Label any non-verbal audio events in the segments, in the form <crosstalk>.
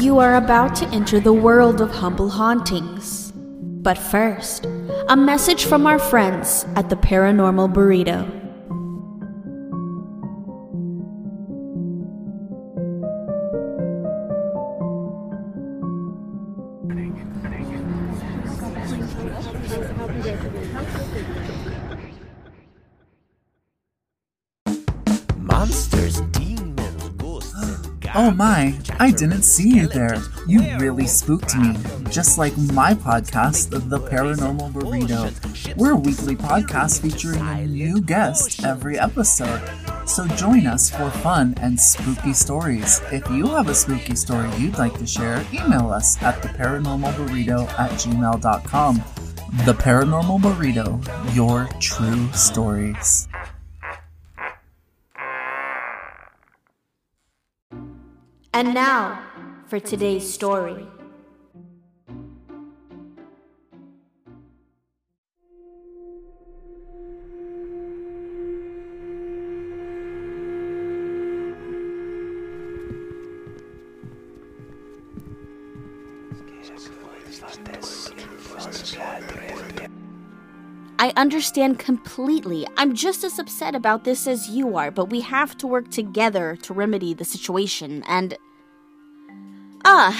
You are about to enter the world of humble hauntings. But first, a message from our friends at the Paranormal Burrito. Monsters, demons, ghosts, Oh my, I didn't see you there. You really spooked me. Just like my podcast, The Paranormal Burrito. We're a weekly podcast featuring a new guest every episode. So join us for fun and spooky stories. If you have a spooky story you'd like to share, email us at theparanormalburrito at gmail.com. The Paranormal Burrito, your true stories. And now, for today's story. Understand completely. I'm just as upset about this as you are, but we have to work together to remedy the situation. And. Ah,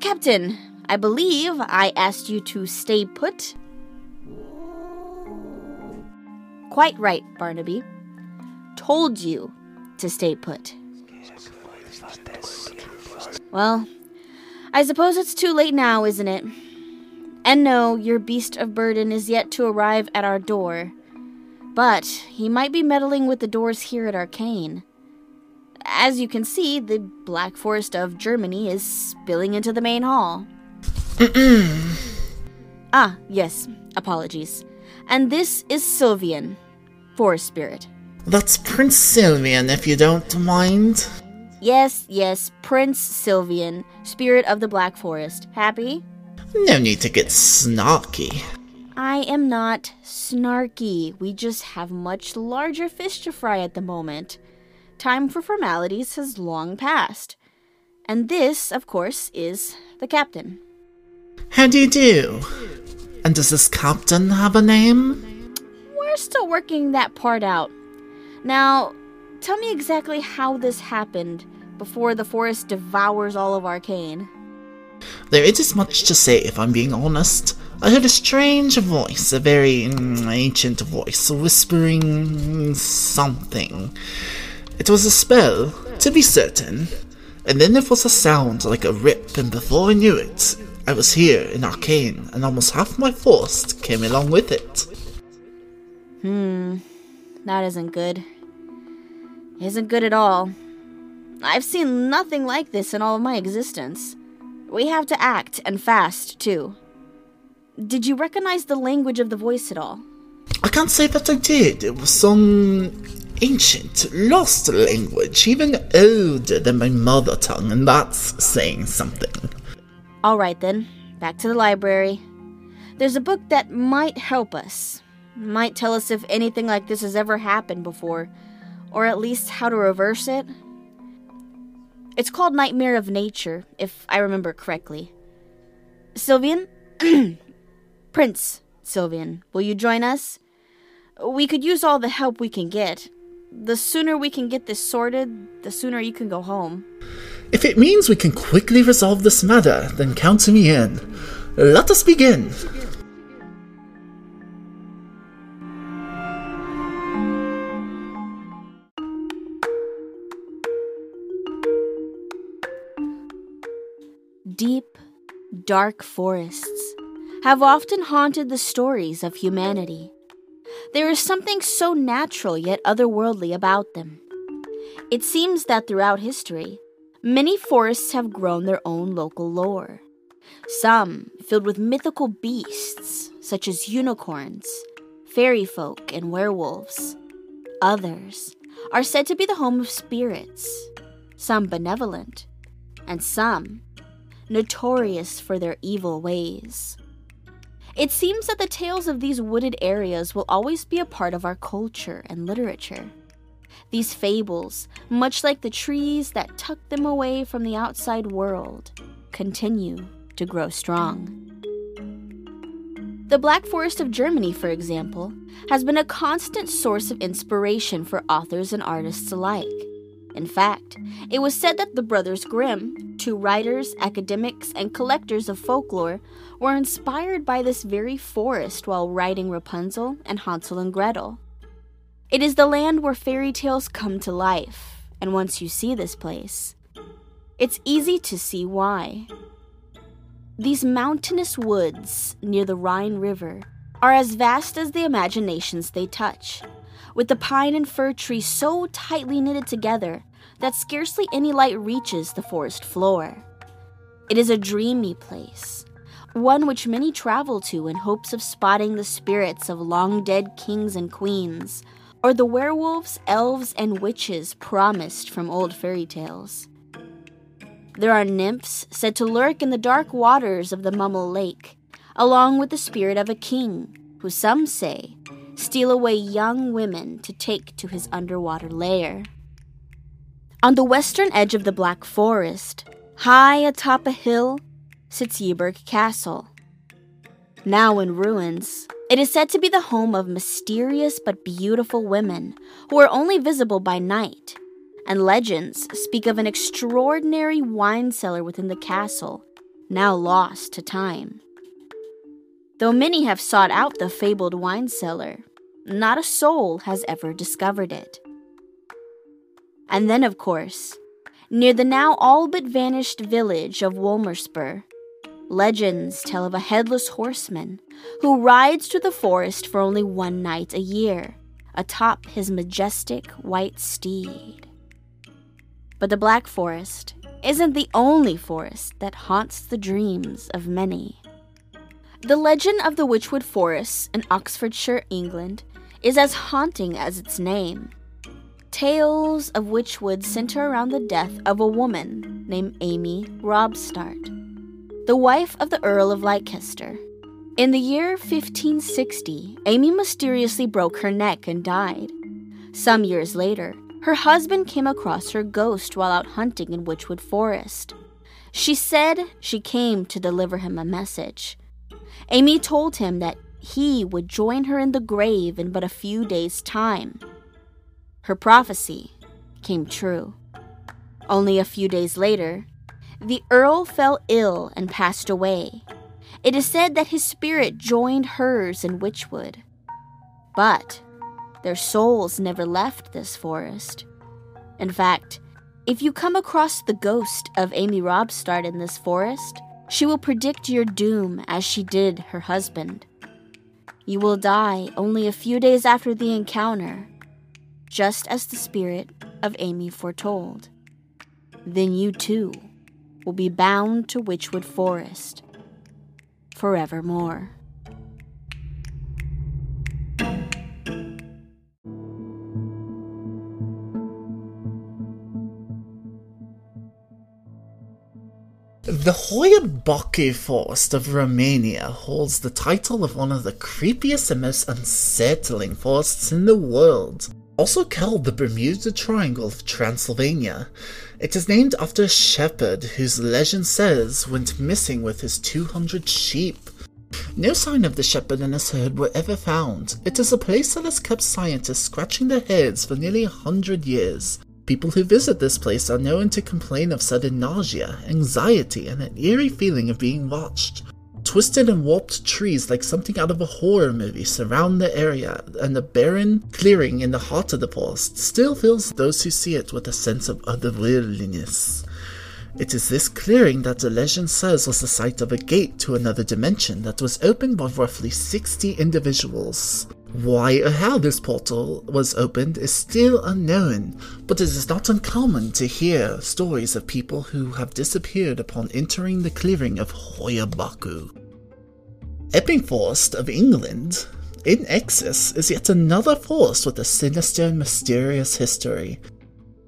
Captain, I believe I asked you to stay put. Quite right, Barnaby. Told you to stay put. Well, I suppose it's too late now, isn't it? And no, your beast of burden is yet to arrive at our door. But he might be meddling with the doors here at Arcane. As you can see, the Black Forest of Germany is spilling into the main hall. <clears throat> ah, yes, apologies. And this is Sylvian, Forest Spirit. That's Prince Sylvian, if you don't mind. Yes, yes, Prince Sylvian, Spirit of the Black Forest. Happy? No need to get snarky. I am not snarky. We just have much larger fish to fry at the moment. Time for formalities has long passed. And this, of course, is the captain. How do you do? And does this captain have a name? We're still working that part out. Now, tell me exactly how this happened before the forest devours all of Arcane. There isn't much to say if I'm being honest. I heard a strange voice, a very mm, ancient voice, whispering something. It was a spell, to be certain. And then there was a sound like a rip, and before I knew it, I was here in Arcane, and almost half my force came along with it. Hmm, that isn't good. Isn't good at all. I've seen nothing like this in all of my existence. We have to act, and fast, too. Did you recognize the language of the voice at all? I can't say that I did. It was some ancient, lost language, even older than my mother tongue, and that's saying something. All right, then. Back to the library. There's a book that might help us. Might tell us if anything like this has ever happened before, or at least how to reverse it. It's called Nightmare of Nature, if I remember correctly. Sylvian? <clears throat> Prince Sylvian, will you join us? We could use all the help we can get. The sooner we can get this sorted, the sooner you can go home. If it means we can quickly resolve this matter, then count me in. Let us begin. Deep, dark forests have often haunted the stories of humanity. There is something so natural yet otherworldly about them. It seems that throughout history, many forests have grown their own local lore. Some filled with mythical beasts, such as unicorns, fairy folk, and werewolves. Others are said to be the home of spirits, some benevolent, and some notorious for their evil ways. It seems that the tales of these wooded areas will always be a part of our culture and literature. These fables, much like the trees that tuck them away from the outside world, continue to grow strong. The Black Forest of Germany, for example, has been a constant source of inspiration for authors and artists alike. In fact, it was said that the Brothers Grimm, two writers, academics, and collectors of folklore, were inspired by this very forest while writing Rapunzel and Hansel and Gretel. It is the land where fairy tales come to life, and once you see this place, it's easy to see why. These mountainous woods near the Rhine River are as vast as the imaginations they touch with the pine and fir trees so tightly knitted together that scarcely any light reaches the forest floor. It is a dreamy place, one which many travel to in hopes of spotting the spirits of long dead kings and queens, or the werewolves, elves, and witches promised from old fairy tales. There are nymphs said to lurk in the dark waters of the Mummel Lake, along with the spirit of a king, who some say steal away young women to take to his underwater lair. On the western edge of the Black Forest, high atop a hill, sits Yburg Castle. Now in ruins, it is said to be the home of mysterious but beautiful women who are only visible by night, and legends speak of an extraordinary wine cellar within the castle, now lost to time. Though many have sought out the fabled wine cellar, not a soul has ever discovered it. And then, of course, near the now all but vanished village of Wolmerspur, legends tell of a headless horseman who rides through the forest for only one night a year, atop his majestic white steed. But the Black Forest isn't the only forest that haunts the dreams of many. The legend of the Wychwood Forest in Oxfordshire, England, is as haunting as its name. Tales of Wychwood center around the death of a woman named Amy Robsart, the wife of the Earl of Leicester. In the year 1560, Amy mysteriously broke her neck and died. Some years later, her husband came across her ghost while out hunting in Wychwood Forest. She said she came to deliver him a message. Amy told him that he would join her in the grave in but a few days' time. Her prophecy came true. Only a few days later, the Earl fell ill and passed away. It is said that his spirit joined hers in Wychwood. But their souls never left this forest. In fact, if you come across the ghost of Amy Robsart in this forest, she will predict your doom as she did her husband. You will die only a few days after the encounter, just as the spirit of Amy foretold. Then you too will be bound to Wychwood Forest forevermore. The Hoia Baciu Forest of Romania holds the title of one of the creepiest and most unsettling forests in the world. Also called the Bermuda Triangle of Transylvania, it is named after a shepherd whose legend says went missing with his 200 sheep. No sign of the shepherd and his herd were ever found. It is a place that has kept scientists scratching their heads for nearly a hundred years. People who visit this place are known to complain of sudden nausea, anxiety, and an eerie feeling of being watched. Twisted and warped trees like something out of a horror movie surround the area, and the barren clearing in the heart of the forest still fills those who see it with a sense of otherworldliness. It is this clearing that the legend says was the site of a gate to another dimension that was opened by roughly 60 individuals. Why or how this portal was opened is still unknown, but it is not uncommon to hear stories of people who have disappeared upon entering the clearing of Hoia Baciu. Epping Forest of England, in Essex, is yet another forest with a sinister and mysterious history.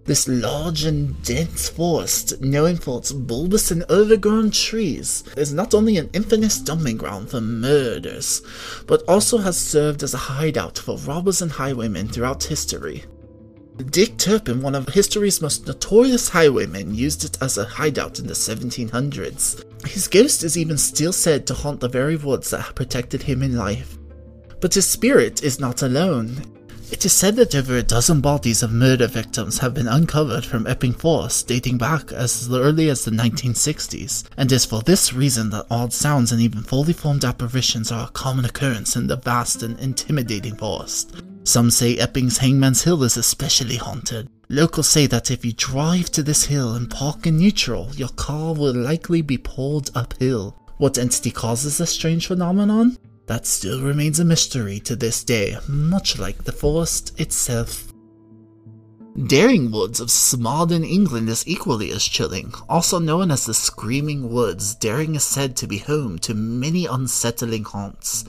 This large and dense forest, known for its bulbous and overgrown trees, is not only an infamous dumping ground for murders, but also has served as a hideout for robbers and highwaymen throughout history. Dick Turpin, one of history's most notorious highwaymen, used it as a hideout in the 1700s. His ghost is even still said to haunt the very woods that protected him in life. But his spirit is not alone. It is said that over a dozen bodies of murder victims have been uncovered from Epping Forest dating back as early as the 1960s, and it is for this reason that odd sounds and even fully formed apparitions are a common occurrence in the vast and intimidating forest. Some say Epping's Hangman's Hill is especially haunted. Locals say that if you drive to this hill and park in neutral, your car will likely be pulled uphill. What entity causes this strange phenomenon? That still remains a mystery to this day, much like the forest itself. Dering Woods of Smarden, England is equally as chilling. Also known as the Screaming Woods, Dering is said to be home to many unsettling haunts.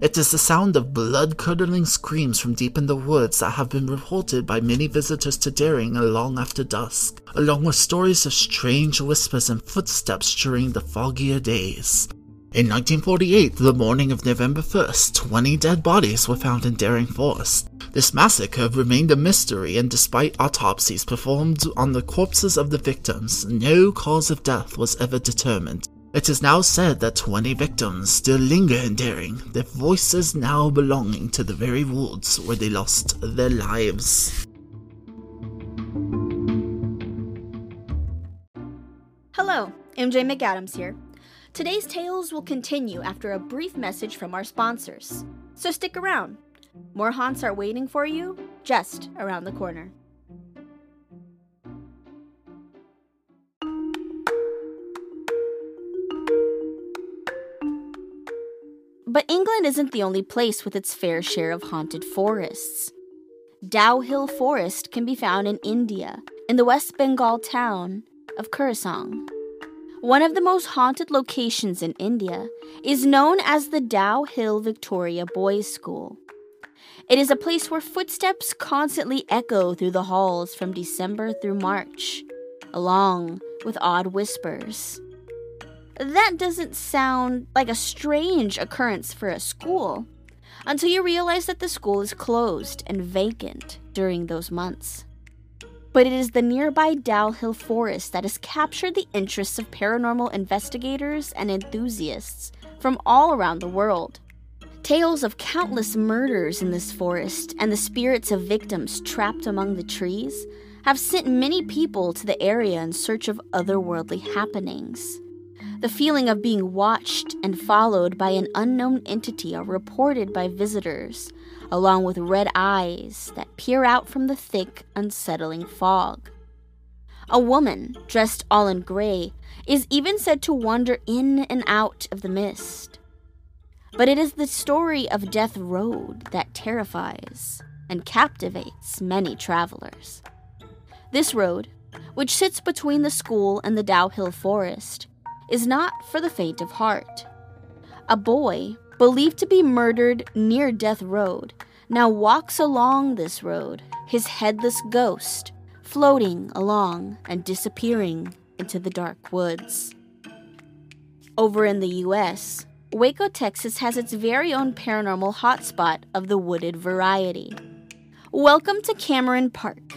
It is the sound of blood curdling screams from deep in the woods that have been reported by many visitors to Dering long after dusk, along with stories of strange whispers and footsteps during the foggier days. In 1948, the morning of November 1st, 20 dead bodies were found in Dering Forest. This massacre remained a mystery, and despite autopsies performed on the corpses of the victims, no cause of death was ever determined. It is now said that 20 victims still linger in Dering, their voices now belonging to the very woods where they lost their lives. Hello, MJ McAdams here. Today's tales will continue after a brief message from our sponsors. So stick around. More haunts are waiting for you just around the corner. But England isn't the only place with its fair share of haunted forests. Dow Hill Forest can be found in India, in the West Bengal town of Kurseong. One of the most haunted locations in India is known as the Dow Hill Victoria Boys' School. It is a place where footsteps constantly echo through the halls from December through March, along with odd whispers. That doesn't sound like a strange occurrence for a school until you realize that the school is closed and vacant during those months. But it is the nearby Dow Hill Forest that has captured the interests of paranormal investigators and enthusiasts from all around the world. Tales of countless murders in this forest and the spirits of victims trapped among the trees have sent many people to the area in search of otherworldly happenings. The feeling of being watched and followed by an unknown entity are reported by visitors, along with red eyes that peer out from the thick, unsettling fog. A woman, dressed all in gray, is even said to wander in and out of the mist. But it is the story of Death Road that terrifies and captivates many travelers. This road, which sits between the school and the Dow Hill Forest, is not for the faint of heart. A boy, believed to be murdered near Death Road, now walks along this road, his headless ghost, floating along and disappearing into the dark woods. Over in the US, Waco, Texas has its very own paranormal hotspot of the wooded variety. Welcome to Cameron Park.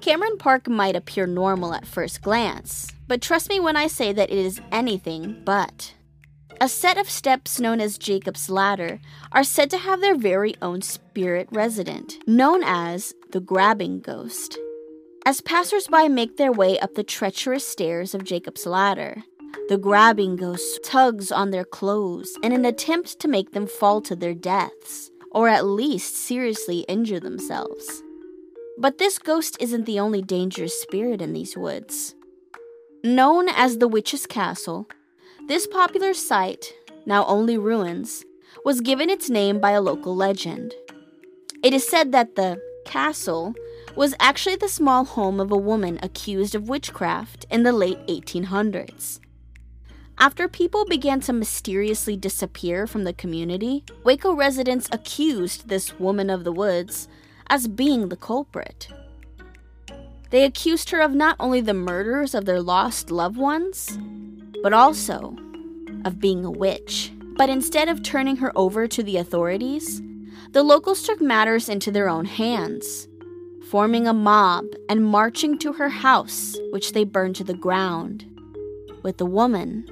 Cameron Park might appear normal at first glance, but trust me when I say that it is anything but. A set of steps known as Jacob's Ladder are said to have their very own spirit resident, known as the Grabbing Ghost. As passersby make their way up the treacherous stairs of Jacob's Ladder, the Grabbing Ghost tugs on their clothes in an attempt to make them fall to their deaths, or at least seriously injure themselves. But this ghost isn't the only dangerous spirit in these woods. Known as the Witch's Castle, this popular site, now only ruins, was given its name by a local legend. It is said that the castle was actually the small home of a woman accused of witchcraft in the late 1800s. After people began to mysteriously disappear from the community, Waco residents accused this woman of the woods as being the culprit. They accused her of not only the murders of their lost loved ones, but also of being a witch. But instead of turning her over to the authorities, the locals took matters into their own hands, forming a mob and marching to her house, which they burned to the ground, with the woman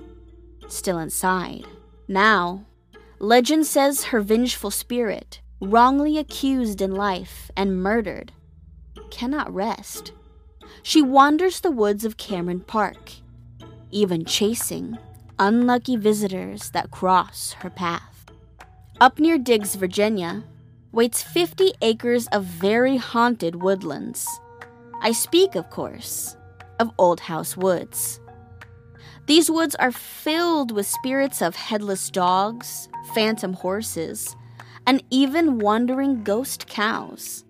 still inside. Now, legend says her vengeful spirit, wrongly accused in life and murdered, cannot rest. She wanders the woods of Cameron Park, even chasing unlucky visitors that cross her path. Up near Diggs, Virginia, waits 50 acres of very haunted woodlands. I speak, of course, of Old House Woods. These woods are filled with spirits of headless dogs, phantom horses, and even wandering ghost cows.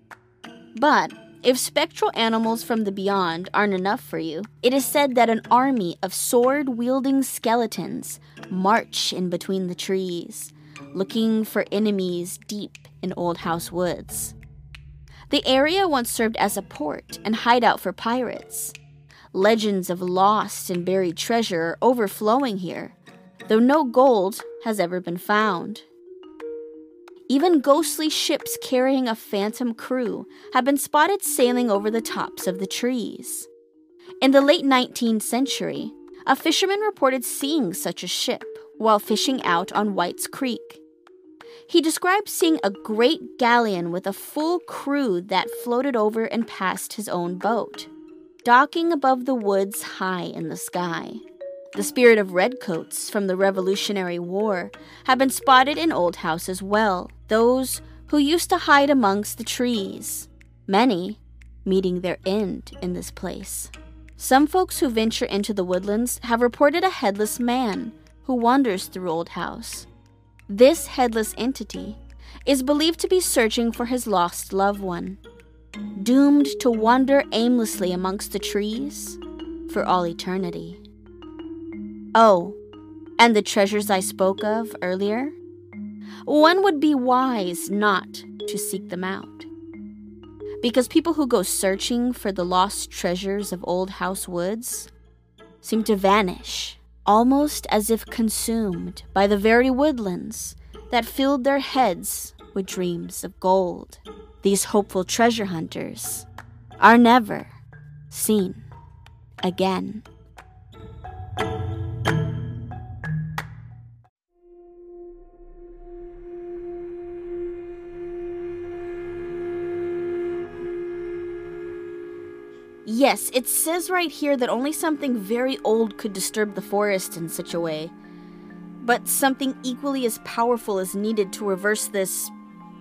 But if spectral animals from the beyond aren't enough for you, it is said that an army of sword wielding skeletons march in between the trees, looking for enemies deep in Old House Woods. The area once served as a port and hideout for pirates. Legends of lost and buried treasure are overflowing here, though no gold has ever been found. Even ghostly ships carrying a phantom crew have been spotted sailing over the tops of the trees. In the late 19th century, a fisherman reported seeing such a ship while fishing out on White's Creek. He described seeing a great galleon with a full crew that floated over and past his own boat, docking above the woods high in the sky. The spirit of redcoats from the Revolutionary War have been spotted in Old House as well, those who used to hide amongst the trees, many meeting their end in this place. Some folks who venture into the woodlands have reported a headless man who wanders through Old House. This headless entity is believed to be searching for his lost loved one, doomed to wander aimlessly amongst the trees for all eternity. Oh, and the treasures I spoke of earlier? One would be wise not to seek them out. Because people who go searching for the lost treasures of Old House Woods seem to vanish, almost as if consumed by the very woodlands that filled their heads with dreams of gold. These hopeful treasure hunters are never seen again. Yes, it says right here that only something very old could disturb the forest in such a way. But something equally as powerful is needed to reverse this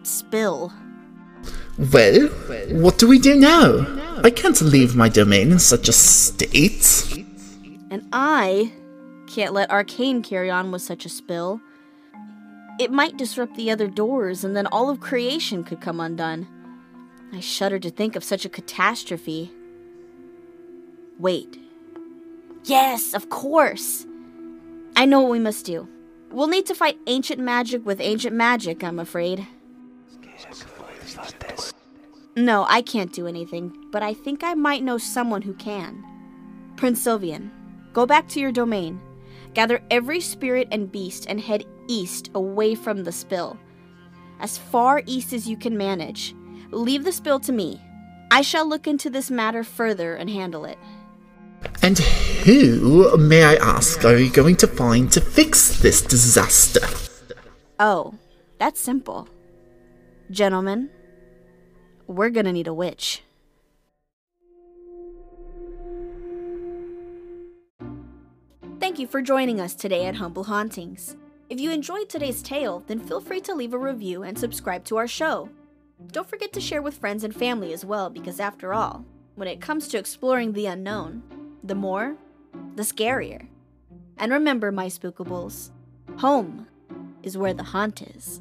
spill. Well, what do we do now? I can't leave my domain in such a state. And I can't let Arcane carry on with such a spill. It might disrupt the other doors, and then all of creation could come undone. I shudder to think of such a catastrophe. Wait. Yes, of course. I know what we must do. We'll need to fight ancient magic with ancient magic, I'm afraid. No, I can't do anything, but I think I might know someone who can. Prince Sylvian, go back to your domain. Gather every spirit and beast and head east away from the spill. As far east as you can manage. Leave the spill to me. I shall look into this matter further and handle it. And who, may I ask, are you going to find to fix this disaster? Oh, that's simple. Gentlemen, we're gonna need a witch. Thank you for joining us today at Humble Hauntings. If you enjoyed today's tale, then feel free to leave a review and subscribe to our show. Don't forget to share with friends and family as well, because after all, when it comes to exploring the unknown, the more, the scarier. And remember, my spookables, home is where the haunt is.